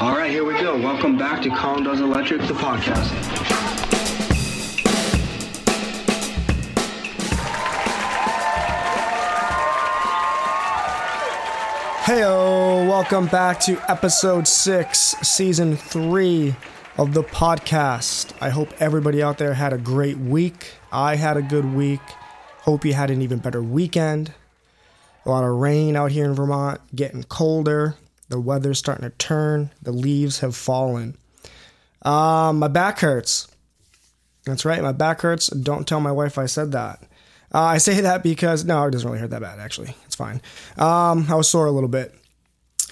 All right, here we go. Welcome back to Colin Does Electric, the podcast. Heyo, welcome back to episode six, season three of the podcast. I hope everybody out there had a great week. I had a good week. Hope you had an even better weekend. A lot of rain out here in Vermont, getting colder. The weather's starting to turn. The leaves have fallen. Um, my back hurts. That's right, my back hurts. Don't tell my wife I said that. Uh, I say that because no, it doesn't really hurt that bad. Actually, it's fine. Um, I was sore a little bit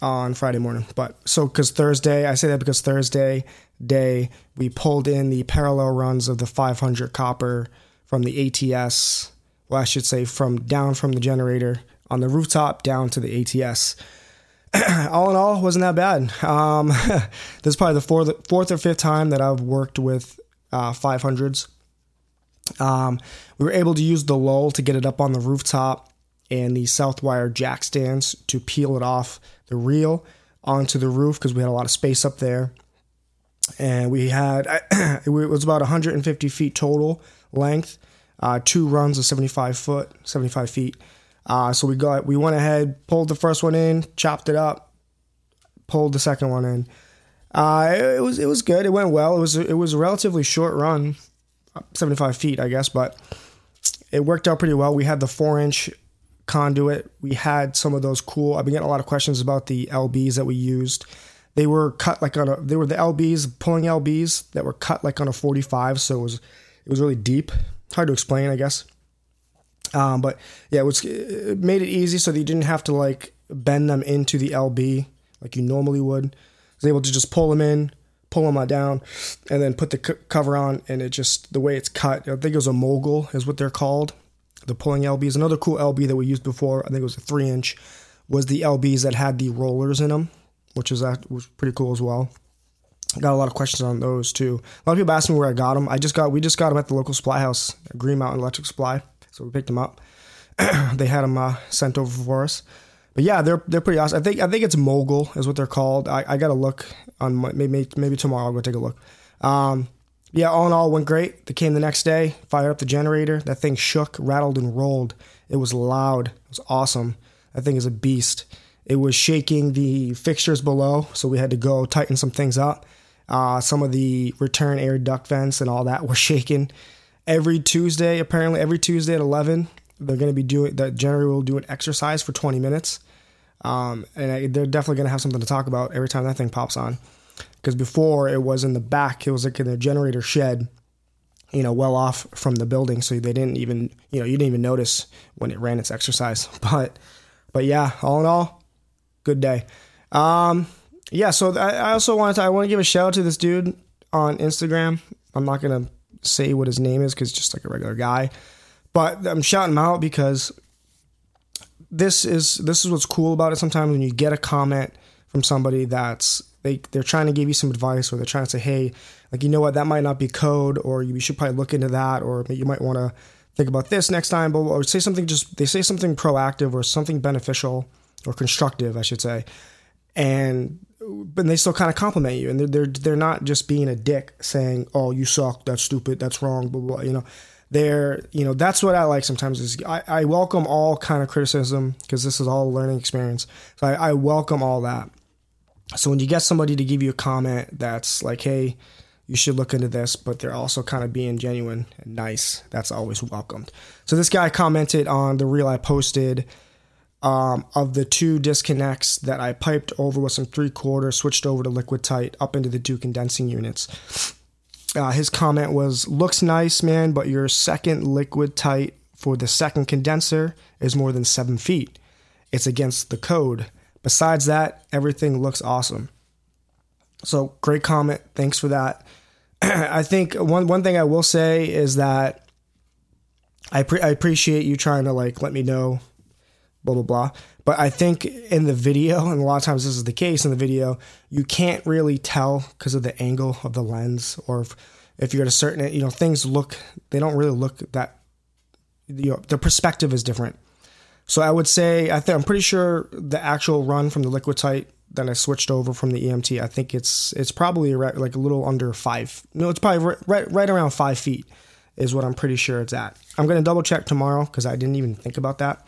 on Friday morning, but so because Thursday, I say that because Thursday day we pulled in the parallel runs of the 500 copper from the ATS. Well, I should say from down from the generator on the rooftop down to the ATS. all in all, wasn't that bad. Um, this is probably the fourth, fourth or fifth time that I've worked with uh, 500s. Um, we were able to use the lull to get it up on the rooftop and the Southwire jack stands to peel it off the reel onto the roof because we had a lot of space up there. And we had, it was about 150 feet total length, uh, two runs of 75 foot, 75 feet. Uh, so we got, we went ahead, pulled the first one in, chopped it up, pulled the second one in. Uh, it, it was, it was good. It went well. It was, it was a relatively short run 75 feet, I guess, but it worked out pretty well. We had the four inch conduit. We had some of those cool. I've been getting a lot of questions about the LBs that we used. They were cut like on a. They were the LBs pulling LBs that were cut like on a 45, so it was it was really deep. Hard to explain, I guess. Um, but yeah, it was it made it easy so that you didn't have to like bend them into the LB like you normally would. I was able to just pull them in, pull them down, and then put the c- cover on. And it just the way it's cut. I think it was a mogul is what they're called. The pulling LBs. Another cool LB that we used before. I think it was a three inch. Was the LBs that had the rollers in them, which is that was pretty cool as well. Got a lot of questions on those too. A lot of people asked me where I got them. I just got we just got them at the local supply house, Green Mountain Electric Supply. So we picked them up. they had them uh, sent over for us. But yeah, they're they're pretty awesome. I think I think it's mogul is what they're called. I, I got to look on my, maybe maybe tomorrow. I'll go take a look. Um, yeah, all in all, went great. They came the next day, fired up the generator. That thing shook, rattled, and rolled. It was loud. It was awesome. That thing is a beast. It was shaking the fixtures below, so we had to go tighten some things up. Uh, some of the return air duct vents and all that were shaking. Every Tuesday, apparently every Tuesday at 11, they're going to be doing, that. generator will do an exercise for 20 minutes. Um, and I, they're definitely going to have something to talk about every time that thing pops on. Because before it was in the back, it was like in the generator shed, you know, well off from the building. So they didn't even, you know, you didn't even notice when it ran its exercise. But, but yeah, all in all, good day. Um, yeah, so I also wanted to, I want to give a shout out to this dude on Instagram. I'm not going to say what his name is because just like a regular guy, but I'm shouting him out because this is this is what's cool about it. Sometimes when you get a comment from somebody that's they they're trying to give you some advice or they're trying to say, hey, like you know what, that might not be code, or you should probably look into that, or you might want to think about this next time, but or say something just they say something proactive or something beneficial or constructive, I should say, and but they still kind of compliment you, and they're they're they're not just being a dick saying, oh, you suck, that's stupid, that's wrong, blah blah, you know? They're you know that's what i like sometimes is i, I welcome all kind of criticism because this is all a learning experience. So I, I, welcome all that. So when you get somebody to give you a comment that's like hey you should look into this but they're also kind of being genuine and nice that's always welcomed. So this guy commented on the reel i posted um, of the two disconnects that i piped over with some three quarter switched over to liquid tight up into the two condensing units uh, his comment was, "Looks nice, man, but your second liquid tight for the second condenser is more than seven feet. It's against the code. Besides that, everything looks awesome." So great comment. Thanks for that. I think one one thing I will say is that I pre- I appreciate you trying to like let me know, blah blah blah. But I think in the video, and a lot of times this is the case in the video, you can't really tell because of the angle of the lens, or if, if you're at a certain, you know, things look, they don't really look that, you know, the perspective is different. So I would say, I think I'm pretty sure the actual run from the liquid tight, then I switched over from the EMT. I think it's it's probably like a little under five. No, it's probably right right, right around five feet is what I'm pretty sure it's at. I'm gonna double check tomorrow because I didn't even think about that.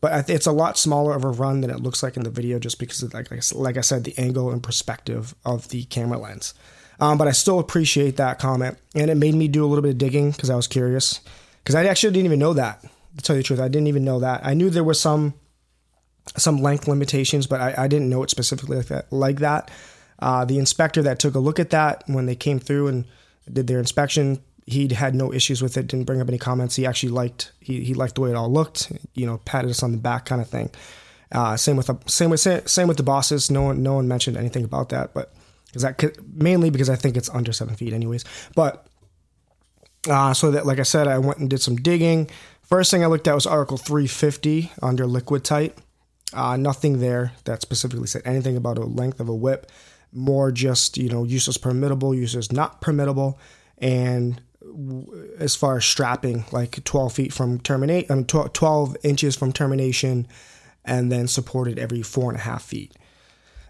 But it's a lot smaller of a run than it looks like in the video, just because of like like I said, the angle and perspective of the camera lens. Um, but I still appreciate that comment, and it made me do a little bit of digging because I was curious. Because I actually didn't even know that. To tell you the truth, I didn't even know that. I knew there was some some length limitations, but I, I didn't know it specifically like that. Like that, uh, the inspector that took a look at that when they came through and did their inspection, he had no issues with it. Didn't bring up any comments. He actually liked he he liked the way it all looked. You know, patted us on the back kind of thing. Uh, same with the same with same with the bosses. No one no one mentioned anything about that, but because that mainly because I think it's under seven feet anyways. But uh, so that like I said, I went and did some digging. First thing I looked at was Article 350 under liquid tight. Uh, nothing there that specifically said anything about a length of a whip. More just you know uses permittable, uses not permittable, and as far as strapping, like 12 feet from terminate, I mean 12, 12 inches from termination, and then supported every four and a half feet.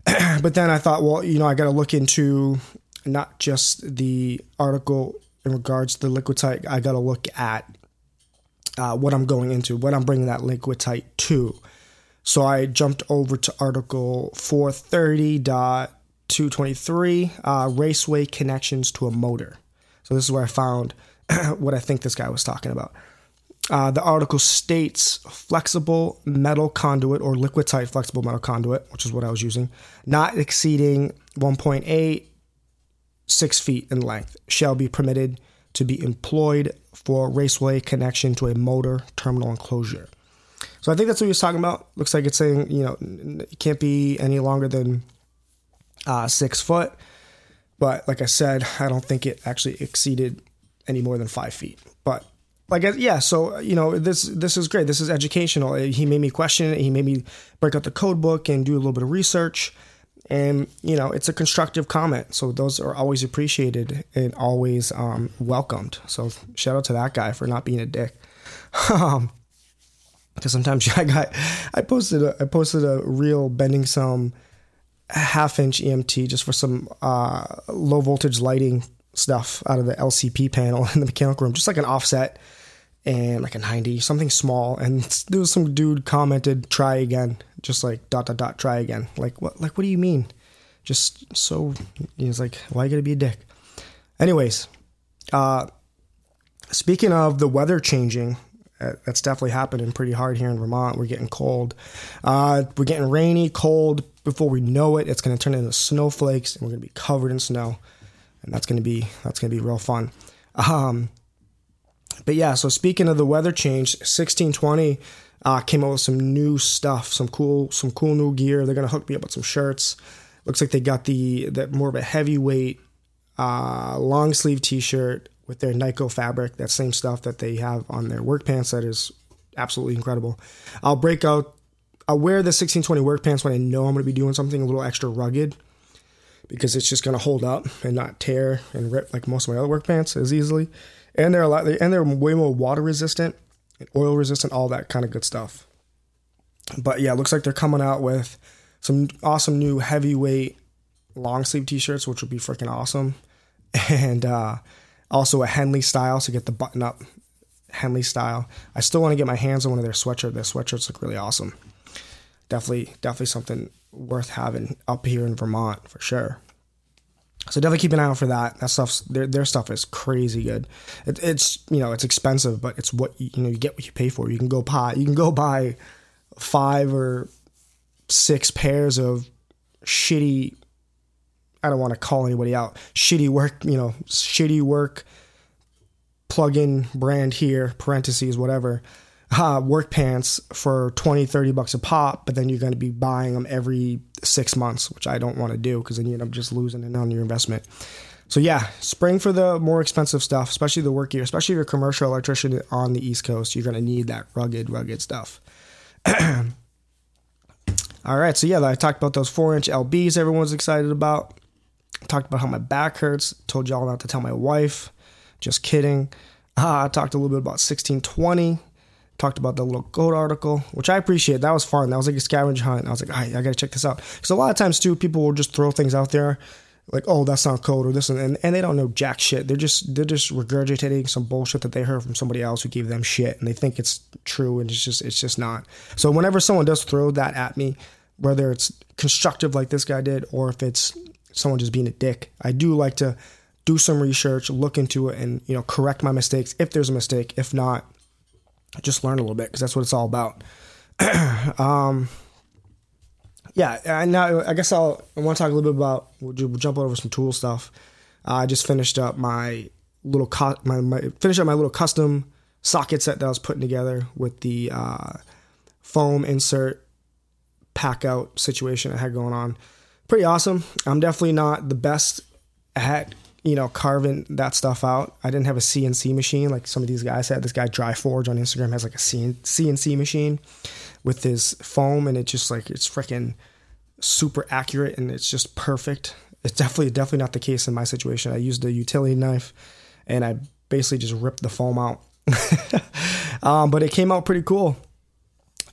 but then I thought, well, you know, I got to look into not just the article in regards to the liquid tight. I got to look at uh, what I'm going into, what I'm bringing that liquid tight to. So I jumped over to Article 430.223, uh, raceway connections to a motor. So this is where I found what I think this guy was talking about. Uh, the article states flexible metal conduit or liquid tight flexible metal conduit, which is what I was using, not exceeding 1.8 six feet in length, shall be permitted to be employed for raceway connection to a motor terminal enclosure. So I think that's what he was talking about. Looks like it's saying you know it can't be any longer than uh, six foot, but like I said, I don't think it actually exceeded any more than five feet. But like yeah so you know this this is great. This is educational. He made me question it. He made me break out the code book and do a little bit of research. And you know it's a constructive comment. So those are always appreciated and always um, welcomed. So shout out to that guy for not being a dick. Um because sometimes i got i posted a, i posted a reel bending some half inch emt just for some uh, low voltage lighting stuff out of the lcp panel in the mechanical room just like an offset and like a 90, something small. And there was some dude commented, try again, just like dot dot dot, try again. Like what? Like what do you mean? Just so he's like, why you gotta be a dick? Anyways, uh, speaking of the weather changing, that's definitely happening pretty hard here in Vermont. We're getting cold. Uh, we're getting rainy, cold. Before we know it, it's going to turn into snowflakes, and we're going to be covered in snow, and that's going to be that's going to be real fun. Um, but yeah, so speaking of the weather change, 1620 uh, came out with some new stuff, some cool, some cool new gear. They're gonna hook me up with some shirts. Looks like they got the that more of a heavyweight uh, long sleeve T-shirt with their NYCO fabric. That same stuff that they have on their work pants. That is absolutely incredible. I'll break out. I'll wear the 1620 work pants when I know I'm gonna be doing something a little extra rugged because it's just gonna hold up and not tear and rip like most of my other work pants as easily and they're a lot and they're way more water resistant and oil resistant all that kind of good stuff but yeah looks like they're coming out with some awesome new heavyweight long sleeve t-shirts which would be freaking awesome and uh, also a henley style to get the button up henley style i still want to get my hands on one of their sweatshirts their sweatshirts look really awesome definitely definitely something worth having up here in vermont for sure so definitely keep an eye out for that. That stuff's their their stuff is crazy good. It, it's you know it's expensive, but it's what you, you know you get what you pay for. You can go buy you can go buy five or six pairs of shitty. I don't want to call anybody out. Shitty work, you know, shitty work. Plug-in brand here, parentheses, whatever uh, work pants for 20, 30 bucks a pop, but then you're going to be buying them every six months, which I don't want to do because then you end up just losing it on your investment. So yeah, spring for the more expensive stuff, especially the work gear, especially if you're a commercial electrician on the East Coast. You're going to need that rugged, rugged stuff. All right, so yeah, I talked about those four inch LBs everyone's excited about. Talked about how my back hurts. Told y'all not to tell my wife. Just kidding. Uh, I talked a little bit about 1620 talked about the little goat article, which I appreciate. That was fun. That was like a scavenger hunt. I was like, I gotta check this out. Because a lot of times too, people will just throw things out there, like, oh, that's not code or this, and and they don't know jack shit. They're just they're just regurgitating some bullshit that they heard from somebody else who gave them shit, and they think it's true, and it's just it's just not. So whenever someone does throw that at me, whether it's constructive like this guy did, or if it's someone just being a dick, I do like to do some research, look into it, and you know correct my mistakes if there's a mistake. If not, just learn a little bit because that's what it's all about. um, yeah, and now I guess I'll I want to talk a little bit about. We'll, jump over some tool stuff. Uh, I just finished up my little co- my, my finished up my little custom socket set that I was putting together with the uh, foam insert pack out situation I had going on. Pretty awesome. I'm definitely not the best at you know, carving that stuff out. I didn't have a CNC machine like some of these guys had. This guy Dry Forge on Instagram has like a CNC machine with his foam, and it's just like it's freaking super accurate and it's just perfect. It's definitely definitely not the case in my situation. I used a utility knife, and I basically just ripped the foam out. um, but it came out pretty cool.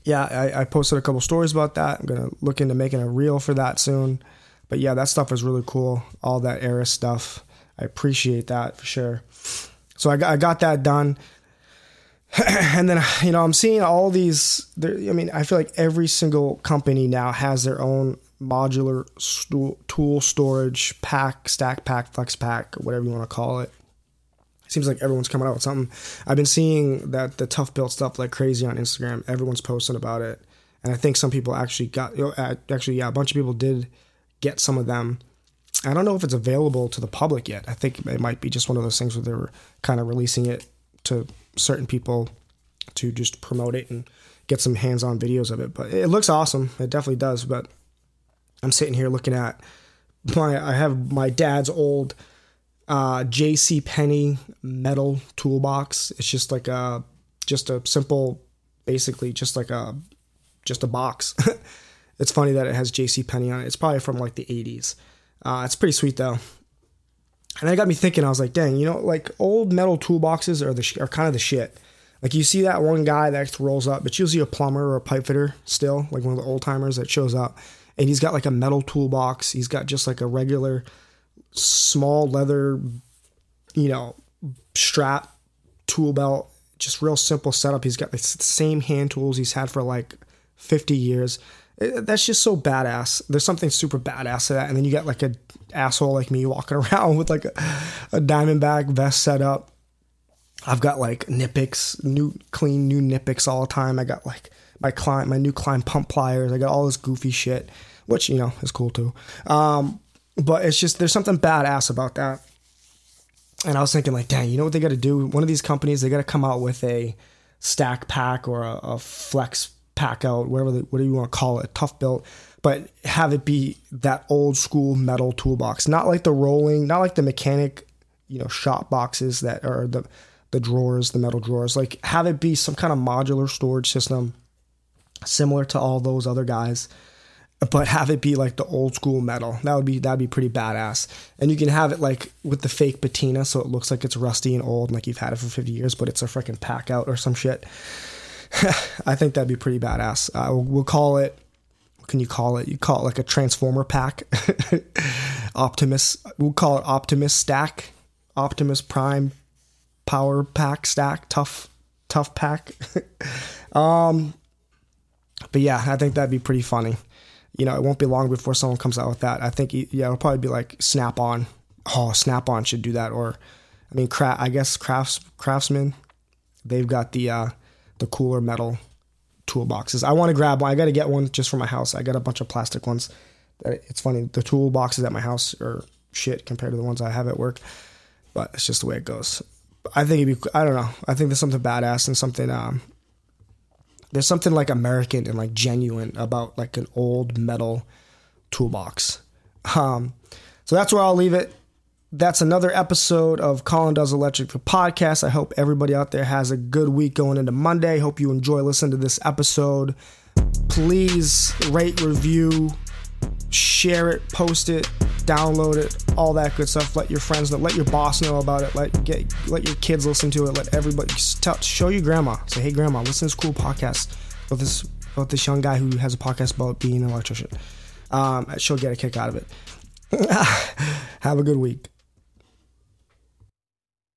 Yeah, I, I posted a couple stories about that. I'm gonna look into making a reel for that soon. But yeah, that stuff is really cool. All that Aris stuff. I appreciate that for sure. So I got, I got that done. and then you know I'm seeing all these. I mean, I feel like every single company now has their own modular tool storage pack, stack pack, flex pack, whatever you want to call it. Seems like everyone's coming out with something. I've been seeing that the ToughBuilt stuff like crazy on Instagram. Everyone's posting about it, and I think some people actually got. Actually, yeah, a bunch of people did get some of them I don't know if it's available to the public yet. I think it might be just one of those things where they're kind of releasing it to certain people to just promote it and get some hands-on videos of it. But it looks awesome. It definitely does. But I'm sitting here looking at my I have my dad's old uh, J.C. Penney metal toolbox. It's just like a just a simple, basically just like a just a box. it's funny that it has J.C. Penney on it. It's probably from like the 80s. Uh, it's pretty sweet though. And that got me thinking. I was like, dang, you know, like old metal toolboxes are the sh- are kind of the shit. Like you see that one guy that rolls up, it's usually a plumber or a pipe fitter still, like one of the old timers that shows up, and he's got like a metal toolbox. He's got just like a regular small leather, you know, strap tool belt. Just real simple setup. He's got the same hand tools he's had for like 50 years that's just so badass. There's something super badass to that. And then you get like a asshole like me walking around with like a, a Diamondback vest set up. I've got like Knipex, new clean new Knipex all the time. I got like my Klein, my new Klein pump pliers. I got all this goofy shit, which you know is cool too. Um, but it's just there's something badass about that. And I was thinking like, dang, you know what they got to do? One of these companies they got to come out with a stack pack or a, a flex pack out, whatever the, whatever you want to call it, ToughBuilt, but have it be that old school metal toolbox, not like the rolling, not like the mechanic, you know, shop boxes that are the the drawers, the metal drawers. Like have it be some kind of modular storage system, similar to all those other guys, but have it be like the old school metal. That would be that'd be pretty badass. And you can have it like with the fake patina, so it looks like it's rusty and old, and like you've had it for 50 years, but it's a freaking pack out or some shit. I think that'd be pretty badass. Uh, we'll, call it. What can you call it? You call it like a transformer pack. Optimus. We'll call it Optimus stack. Optimus Prime power pack stack. Tough, tough pack. um, but yeah, I think that'd be pretty funny. You know, it won't be long before someone comes out with that. I think yeah, it'll probably be like Snap On. Oh, Snap On should do that. Or, I mean, cra- I guess crafts craftsman. They've got the uh, the cooler metal toolboxes. I want to grab one. I got to get one just for my house. I got a bunch of plastic ones. It's funny. The toolboxes at my house are shit compared to the ones I have at work, but it's just the way it goes. I think it'd be. I don't know. I think there's something badass and something. Um, there's something like American and like genuine about like an old metal toolbox. Um, so that's where I'll leave it that's another episode of Colin Does Electric, the podcast. I hope everybody out there has a good week going into Monday. Hope you enjoy listening to this episode. Please rate, review, share it, post it, download it, all that good stuff. Let your friends know. Let your boss know about it. Let get let your kids listen to it. Let everybody tell, show your grandma. Say, hey, grandma, listen to this cool podcast about this about this young guy who has a podcast about being an electrician. Um, she'll get a kick out of it. Have a good week.